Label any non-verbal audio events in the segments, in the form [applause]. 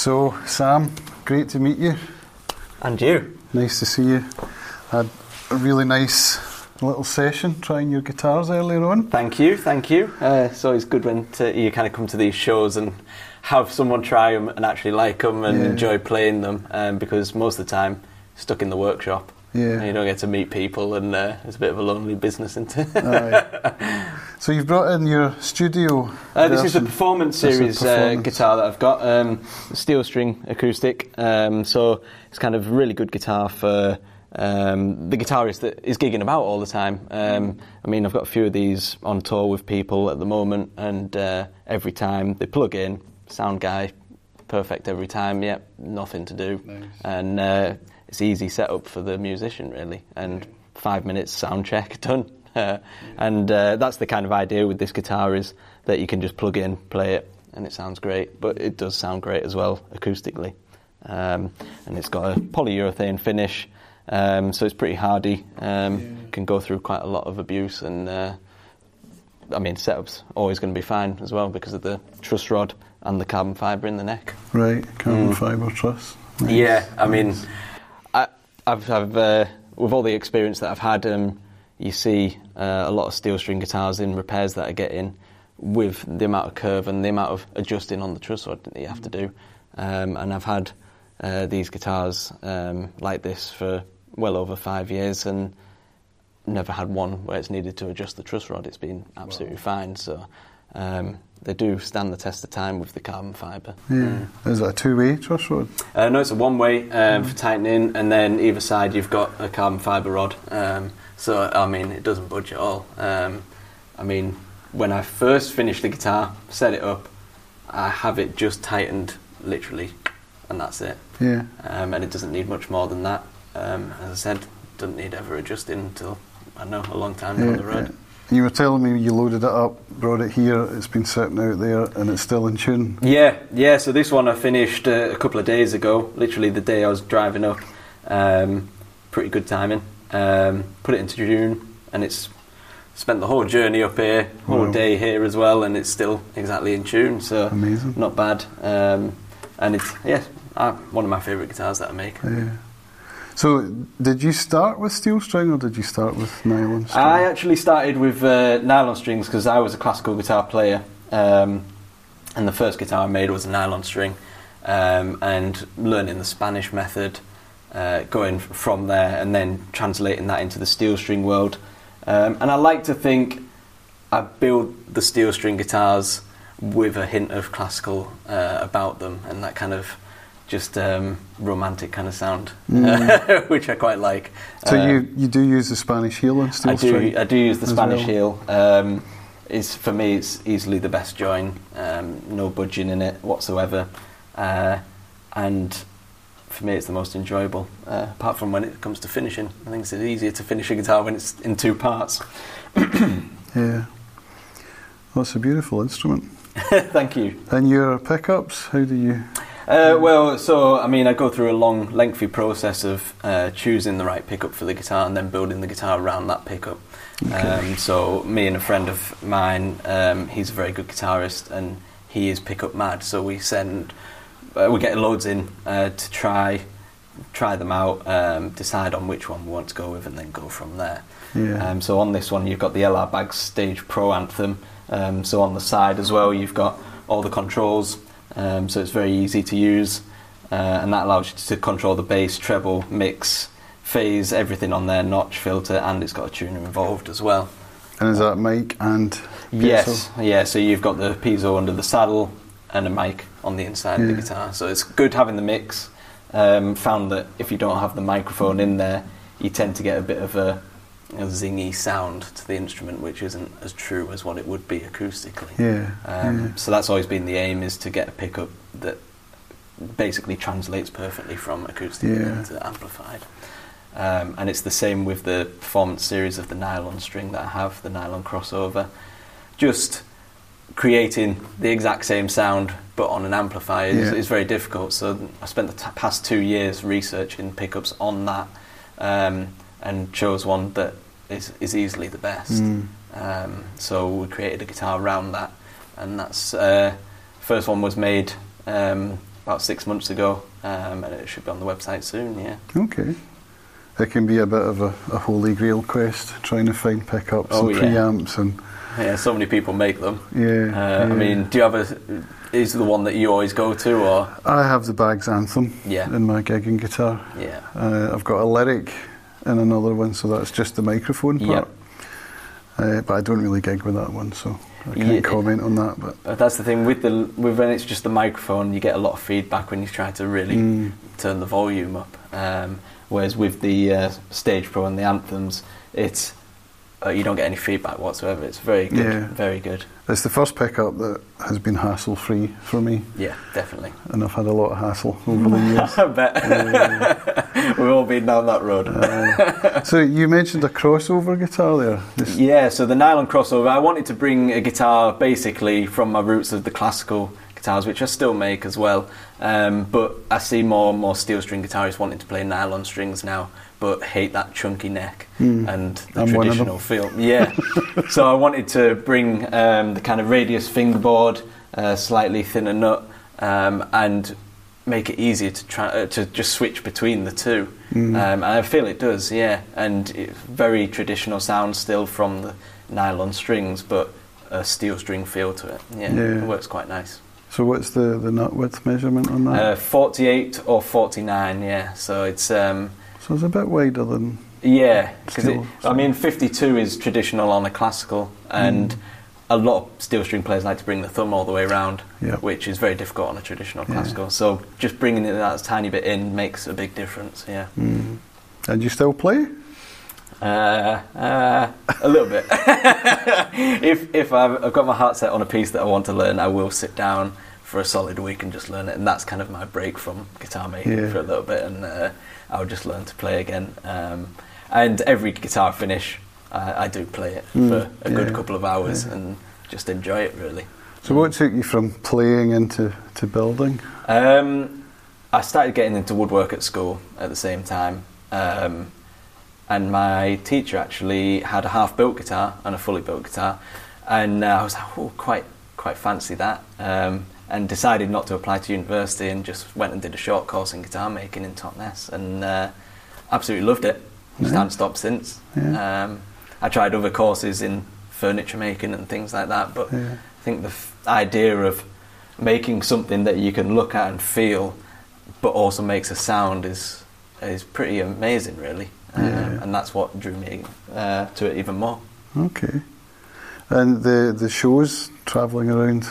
So, Sam, great to meet you. And you. Nice to see you. Had a really nice little session trying your guitars earlier on. Thank you, thank you. Uh, it's always good when to, you kind of come to these shows and have someone try them and actually like them and Yeah. enjoy playing them um, because most of the time stuck in the workshop. Yeah. And you don't get to meet people and uh, it's a bit of a lonely business, isn't it? [laughs] So you've brought in your studio. Uh, this is a version. performance This is a series performance. Uh, guitar that I've got, um, steel string acoustic. Um, so it's kind of really good guitar for um, the guitarist that is gigging about all the time. Um, I mean, I've got a few of these on tour with people at the moment, and uh, every time they plug in, sound guy, perfect every time. Yep, nothing to do, Nice. and uh, it's easy setup for the musician really, and five minutes sound check [laughs] done. Uh, [laughs] and uh, that's the kind of idea with this guitar is that you can just plug in, play it, and it sounds great. But it does sound great as well acoustically, um, and it's got a polyurethane finish, um, so it's pretty hardy. Um, Can go through quite a lot of abuse, and uh, I mean setup's always going to be fine as well because of the truss rod and the carbon fibre in the neck. Right, carbon Mm. fibre truss. Nice. Yeah, I mean, I, I've, I've uh, with all the experience that I've had, um, you see uh, a lot of steel string guitars in repairs that I get in with the amount of curve and the amount of adjusting on the truss rod that you have to do. Um, and I've had uh, these guitars um, like this for well over five years and never had one where it's needed to adjust the truss rod. It's been absolutely fine. So um, they do stand the test of time with the carbon fibre. Yeah. Is it a two-way truss rod? Uh, no, it's a one way um, for tightening, and then either side you've got a carbon fibre rod. Um, so, I mean, it doesn't budge at all. Um, I mean, when I first finished the guitar, set it up, I have it just tightened literally, and that's it. Yeah. Um, and it doesn't need much more than that. Um, as I said, doesn't need ever adjusting until, I know, a long time down the road. yeah. You were telling me you loaded it up, brought it here, it's been sitting out there, and it's still in tune. Yeah, yeah. So this one I finished uh, a couple of days ago. Literally the day I was driving up. Um, pretty good timing. Um, put it into June, and it's spent the whole journey up here, whole Wow. day here as well, and it's still exactly in tune. So Amazing. not bad. Um, and it's yeah, uh, one of my favourite guitars that I make. Yeah. So, did you start with steel string or did you start with nylon string? I actually started with uh, nylon strings because I was a classical guitar player, um, and the first guitar I made was a nylon string, um, and learning the Spanish method, uh, going from there, and then translating that into the steel string world. Um, and I like to think I build the steel string guitars with a hint of classical uh, about them, and that kind of just um, romantic kind of sound, [laughs] which I quite like. so, Uh, you, you do use the Spanish heel on steel I do. string? I do use the Spanish well? heel. Um, is for me, it's easily the best join. Um, no budging in it whatsoever, uh, and for me, it's the most enjoyable. Uh, apart from when it comes to finishing, I think it's easier to finish a guitar when it's in two parts. [coughs] Yeah. Well, it's a beautiful instrument. [laughs] Thank you. And your pickups, how do you. Uh, well, so I mean, I go through a long, lengthy process of uh, choosing the right pickup for the guitar and then building the guitar around that pickup. Um, so, me and a friend of mine, um, he's a very good guitarist and he is pickup mad. So we send, uh, we get loads in uh, to try, try them out, um, decide on which one we want to go with, and then go from there. Yeah. Um, so on this one, you've got the LR Baggs Stage Pro Anthem. Um, so on the side as well, you've got all the controls. Um, so it's very easy to use, uh, and that allows you to control the bass, treble, mix, phase, everything on there, notch, filter, and it's got a tuner involved as well. and is that mic and. Yes, yeah. So you've got the piezo under the saddle and a mic on the inside of the guitar. So it's good having the mix. Um, found that if you don't have the microphone in there, you tend to get a bit of a, a zingy sound to the instrument, which isn't as true as what it would be acoustically. Yeah. Um, yeah. So that's always been the aim: is to get a pickup that basically translates perfectly from acoustic Yeah. into amplified. Um, and it's the same with the performance series of the nylon string that I have, the nylon crossover. Just creating the exact same sound but on an amplifier is, Yeah. is very difficult. So I spent the t- past two years researching pickups on that um, and chose one that is, is easily the best. Mm. Um, so we created a guitar around that, and that's uh, first one was made um, about six months ago, um, and it should be on the website soon. Yeah. Okay. It can be a bit of a, a holy grail quest trying to find pickups Oh, and yeah. preamps and Yeah, so many people make them. yeah, Uh, yeah. I mean, do you have a? Is the one that you always go to, or I have the Baggs Anthem Yeah. in my gigging guitar. yeah? Uh, I've got a lyric in another one, so that's just the microphone part. Uh, but I don't really gig with that one, so I can't Yeah. comment on that. But Uh, That's the thing with the with when it's just the microphone, you get a lot of feedback when you try to really Mm. turn the volume up. Um, whereas with the uh, Stage Pro and the anthems, it's uh, you don't get any feedback whatsoever. It's very good, Yeah. very good. it's the first pickup that has been hassle free for me, Yeah, definitely. and I've had a lot of hassle over the years. [laughs] I bet [laughs] we've all been down that road. Uh, so you mentioned a crossover guitar there. This- Yeah, so the nylon crossover, I wanted to bring a guitar basically from my roots of the classical guitars, which I still make as well. Um, but I see more and more steel string guitarists wanting to play nylon strings now, but hate that chunky neck Mm. and the I'm traditional feel. Yeah. [laughs] so I wanted to bring um, the kind of radius fingerboard, uh, slightly thinner nut, um, and make it easier to try uh, to just switch between the two. Mm. Um, and I feel it does, yeah. And it, very traditional sound still from the nylon strings, but a steel string feel to it. Yeah, Yeah. it works quite nice. So what's the, the nut width measurement on that? Uh, 48 or 49, yeah. So it's um, so it's a bit wider than. yeah, because I mean 52 is traditional on a classical, and Mm. a lot of steel string players like to bring the thumb all the way around, Yeah. which is very difficult on a traditional Yeah. classical. So just bringing it that tiny bit in makes a big difference. Yeah. Mm. And you still play? Uh, uh, a little bit. [laughs] if if I've, I've got my heart set on a piece that I want to learn, I will sit down for a solid week and just learn it. And that's kind of my break from guitar making Yeah. for a little bit, and uh, I'll just learn to play again. Um, and every guitar finish, I, I do play it Mm, for a good couple of hours yeah. and just enjoy it really. So what took you from playing into to building? Um, I started getting into woodwork at school at the same time, um, and my teacher actually had a half-built guitar and a fully built guitar, and uh, I was like, oh, quite quite fancy that, um, and decided not to apply to university and just went and did a short course in guitar making in Totnes, and uh, absolutely loved it. Just haven't stopped since. Yeah. Um, I tried other courses in furniture making and things like that, but Yeah. I think the f- idea of making something that you can look at and feel, but also makes a sound is is pretty amazing, really. Um, Yeah. and that's what drew me uh, to it even more. Okay. And the the shows travelling around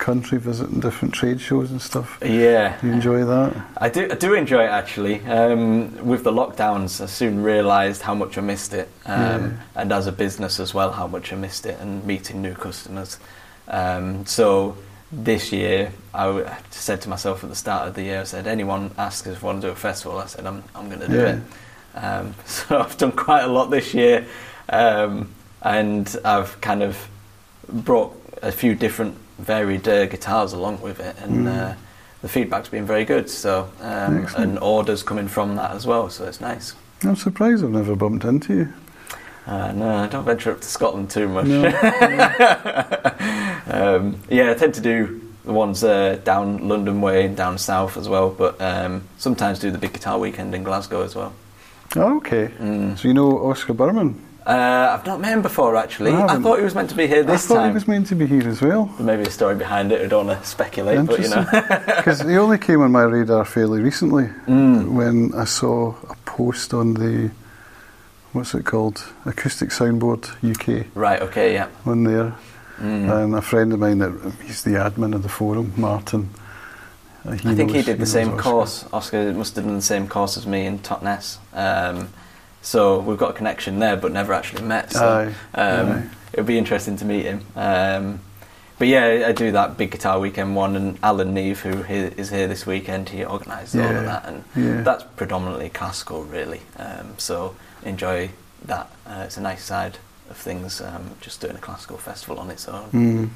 country, visiting different trade shows and stuff. Yeah, Do you enjoy that? I do. I do enjoy it actually. Um, with the lockdowns, I soon realised how much I missed it, um, Yeah. and as a business as well, how much I missed it, and meeting new customers. Um, so this year, I w- I said to myself at the start of the year, I said, anyone asks if I want to do a festival, I said, I'm, I'm going to do Yeah. it. Um, [laughs] so I've done quite a lot this year, um, and I've kind of brought a few different varied uh, guitars along with it, and Mm. uh, the feedback's been very good. So um, and orders coming from that as well, so it's nice. I'm surprised I've never bumped into you. Uh, no, I don't venture up to Scotland too much. No. [laughs] um, yeah, I tend to do the ones uh, down London way and down south as well, but um, sometimes do the big guitar weekend in Glasgow as well. Oh, okay. Mm. So you know Oscar Berman? Uh, I've not met him before actually. I I, thought he was meant to be here this I thought time. he was meant to be here as well. Maybe a story behind it. I don't want to speculate, but you know. Because he only came on my radar fairly recently Mm. when I saw a post on the what's it called Acoustic Soundboard UK Right. Okay. Yeah. on there, Mm. and a friend of mine that he's the admin of the forum, Martin. uh, I think he knows- did the same Oscar. course. Oscar must have done the same course as me in Totnes. Um, so we've got a connection there, but never actually met. So Aye, um, aye. it would be interesting to meet him. Um, but yeah, I do that big guitar weekend one, and Alan Neve, who is here this weekend, he organises all of that, and yeah. that's predominantly classical, really. Um, so enjoy that. Uh, it's a nice side of things. Um, just doing a classical festival on its own. Mm.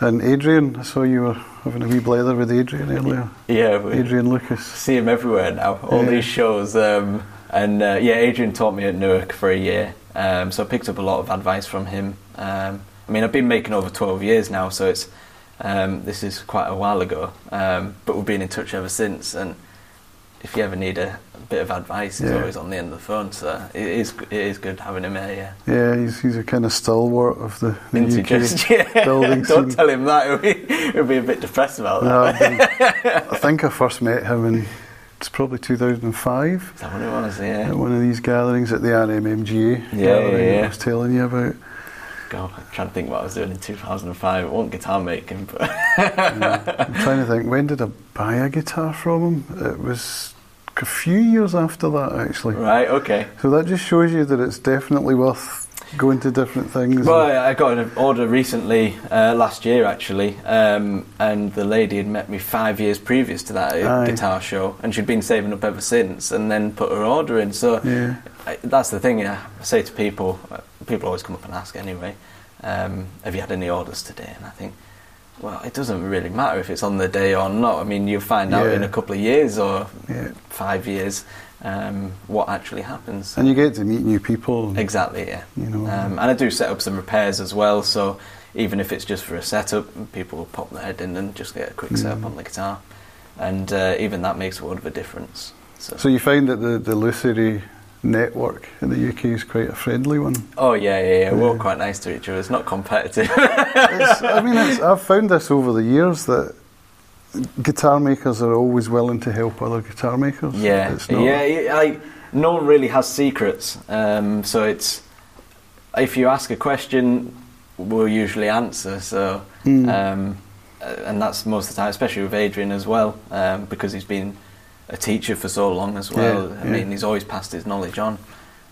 And Adrian, I saw you were having a wee blather with Adrian earlier. Yeah, we, Adrian Lucas. see him everywhere now. All Yeah. these shows, um, and uh, yeah, Adrian taught me at Newark for a year, um, so I picked up a lot of advice from him. Um, I mean, I've been making over twelve years now, so it's Um, this is quite a while ago, um, but we've been in touch ever since. And if you ever need a, a bit of advice, he's Yeah. always on the end of the phone. So it is it is good having him here. Yeah. Yeah, he's, he's a kind of stalwart of the, the Into UK just [laughs] yeah. building Don't scene. tell him that. [laughs] He'll be, he'll be a bit depressed about that. No, I've been- I think I first met him in it's probably 2005 Is that what it was? Yeah. at one of these gatherings at the RMMGA Yeah, yeah, yeah. I was telling you about. God, I'm trying to think what I was doing in 2005. It wasn't guitar making, but I'm trying to think, when did I buy a guitar from him? It was a few years after that, actually. right, okay. So that just shows you that it's definitely worth going to different things. Well, I got an order recently, uh, last year actually, um, and the lady had met me five years previous to that uh, Aye. guitar show, and she'd been saving up ever since, and then put her order in. So Yeah. I, that's the thing. Yeah, I say to people, uh, people always come up and ask anyway, um, "Have you had any orders today?" And I think, well, it doesn't really matter if it's on the day or not. I mean, you'll find out Yeah. in a couple of years or Yeah. five years um, what actually happens. And you get to meet new people. Exactly, yeah. You know. Um, and I do set up some repairs as well, so even if it's just for a setup, people will pop their head in and just get a quick setup Mm. on the guitar. And uh, even that makes a world of a difference. So, So you find that the, the Luthiery network in the UK is quite a friendly one. oh, yeah, yeah, yeah, we're all quite nice to each other. It's not competitive. [laughs] It's, I mean, it's, I've found this over the years that guitar makers are always willing to help other guitar makers. yeah, yeah, like, no one really has secrets. Um, so it's, if you ask a question, we'll usually answer. So, Mm. um, uh, and that's most of the time, especially with Adrian as well, um, because he's been a teacher for so long as well. Yeah, I yeah. mean, he's always passed his knowledge on.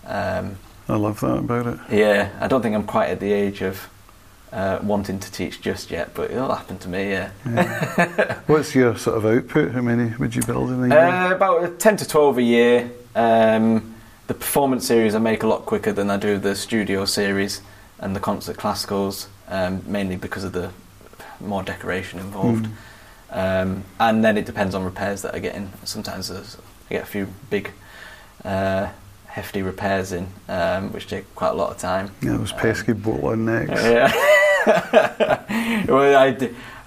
Um, I love that about it. yeah, I don't think I'm quite at the age of uh, wanting to teach just yet, but it'll happen to me. Yeah, Yeah. [laughs] What's your sort of output? How many would you build in a year? uh, about ten to twelve a year. Um, the performance series I make a lot quicker than I do the studio series and the concert classicals, um, mainly because of the more decoration involved. Mm. Um, and then it depends on repairs that I get in. Sometimes I get a few big, uh, hefty repairs in, um, which take quite a lot of time. Yeah, those Um, pesky bottlenecks. [laughs] Yeah. [laughs] well, I,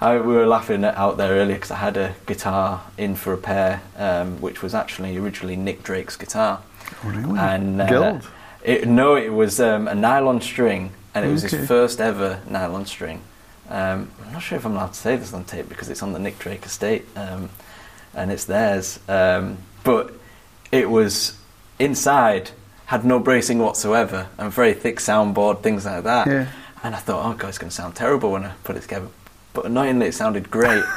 I- we were laughing out there earlier because I had a guitar in for repair, um, which was actually originally Nick Drake's guitar. Oh, really? And uh, Guild? It, no, it was um, a nylon string, and it was his first ever nylon string. Um, I'm not sure if I'm allowed to say this on tape because it's on the Nick Drake estate, um, and it's theirs. Um, but it was inside, had no bracing whatsoever, and very thick soundboard, things like that. Yeah. And I thought, oh god, it's going to sound terrible when I put it together. But annoyingly, it sounded great. [laughs]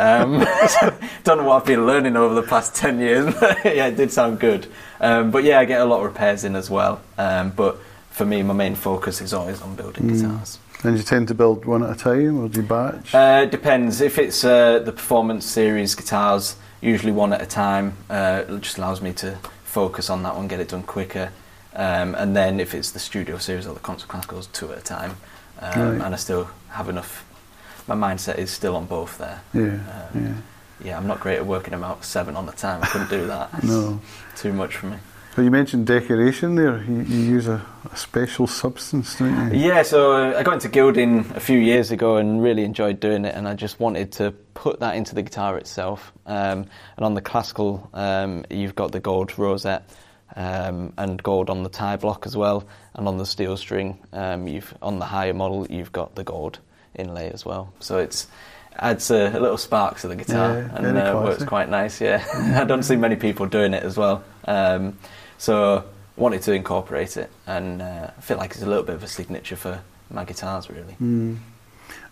Um, [laughs] don't know what I've been learning over the past 10 years, [laughs] but yeah, it did sound good. Um, but yeah, I get a lot of repairs in as well. Um, but for me, my main focus is always on building Mm. guitars. And you tend to build one at a time, or do you batch? Uh, depends. If it's uh, the performance series guitars, usually one at a time. Uh, it just allows me to focus on that one, get it done quicker. Um, and then if it's the studio series or the concert classicals, two at a time. Um, Right. And I still have enough. My mindset is still on both there. yeah, um, yeah. Yeah, I'm not great at working them out seven on a time. I couldn't do that. It's [laughs] No. Too much for me. So you mentioned decoration there. You, you use a, a special substance, don't you? Yeah, so uh, I got into gilding a few years ago and really enjoyed doing it, and I just wanted to put that into the guitar itself. Um, and on the classical, um, you've got the gold rosette um, and gold on the tie block as well, and on the steel string, um, you've on the higher model, you've got the gold inlay as well. So it's adds a, a little spark to the guitar Yeah, and uh, works quite nice. Yeah, [laughs] I don't see many people doing it as well. Um, so wanted to incorporate it, and uh, I feel like it's a little bit of a signature for my guitars, really. Mm.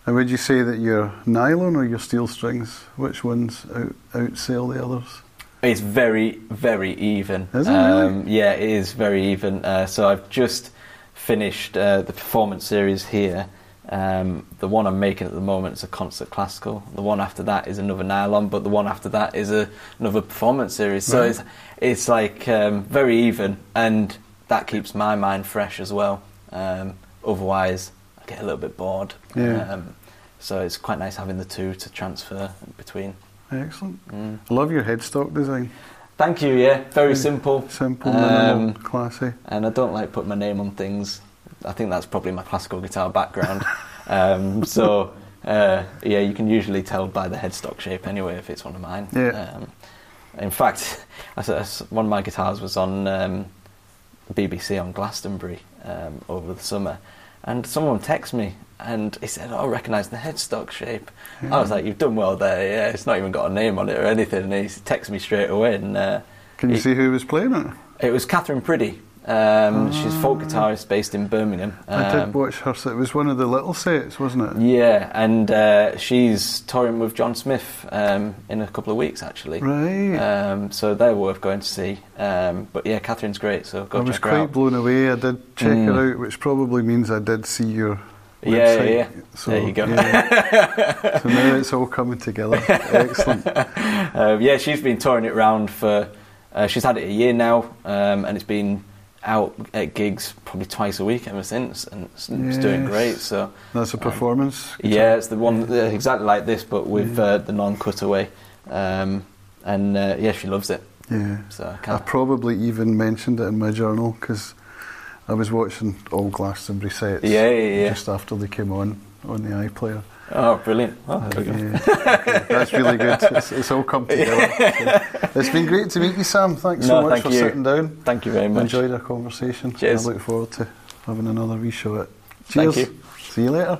And would you say that your nylon or your steel strings, which ones out, outsell the others? It's very, very even. Is it really? um, Yeah, it is very even. Uh, so I've just finished uh, the performance series here. Um, the one I'm making at the moment is a concert classical. The one after that is another nylon, but the one after that is a, another performance series. So Right. it's it's like um, very even, and that keeps my mind fresh as well. Um, otherwise, I get a little bit bored. Yeah. Um, so it's quite nice having the two to transfer between. Excellent. Mm. I love your headstock design. Thank you. Yeah, very simple. Simple, minimal, Um, classy. and I don't like putting my name on things. I think that's probably my classical guitar background. um, so Uh, yeah, you can usually tell by the headstock shape anyway if it's one of mine. Yeah. Um, in fact, one of my guitars was on um, BBC on Glastonbury um, over the summer, and someone texted me and he said, "Oh, I recognise the headstock shape." I was like, "You've done well there. Yeah, it's not even got a name on it or anything." And he texted me straight away, and uh, Can you he- see who was playing it? it was Katherine Priddy. Um, She's a folk guitarist based in Birmingham. I Um, did watch her. It was one of the little sets, wasn't it? yeah, and uh, she's touring with John Smith um, in a couple of weeks, actually. Right. Um, so they're worth going to see. Um, but yeah, Katherine's great, so go I was quite out. blown away. I did check Mm. her out, which probably means I did see your Yeah, yeah, website. yeah. So, There you go. yeah. [laughs] so now it's all coming together. Excellent. [laughs] Uh, yeah, she's been touring it round for. Uh, she's had it a year now, um, and it's been out at gigs probably twice a week ever since, and it's, it's doing great. So That's a performance. yeah, it's the one uh, exactly like this, but with uh, the non-cutaway, um, and uh, yeah, she loves it. Yeah. So I I probably even mentioned it in my journal because I was watching all Glastonbury sets Yeah, yeah, yeah. just after they came on on the iPlayer. Oh, brilliant! Oh, yeah. [laughs] That's really good. It's, it's all come together. So, it's been great to meet you, Sam. Thanks so much thank for you. sitting down. Thank you very much. Enjoyed our conversation. Cheers. I look forward to having another wee shot. Thank Cheers. you. See you later.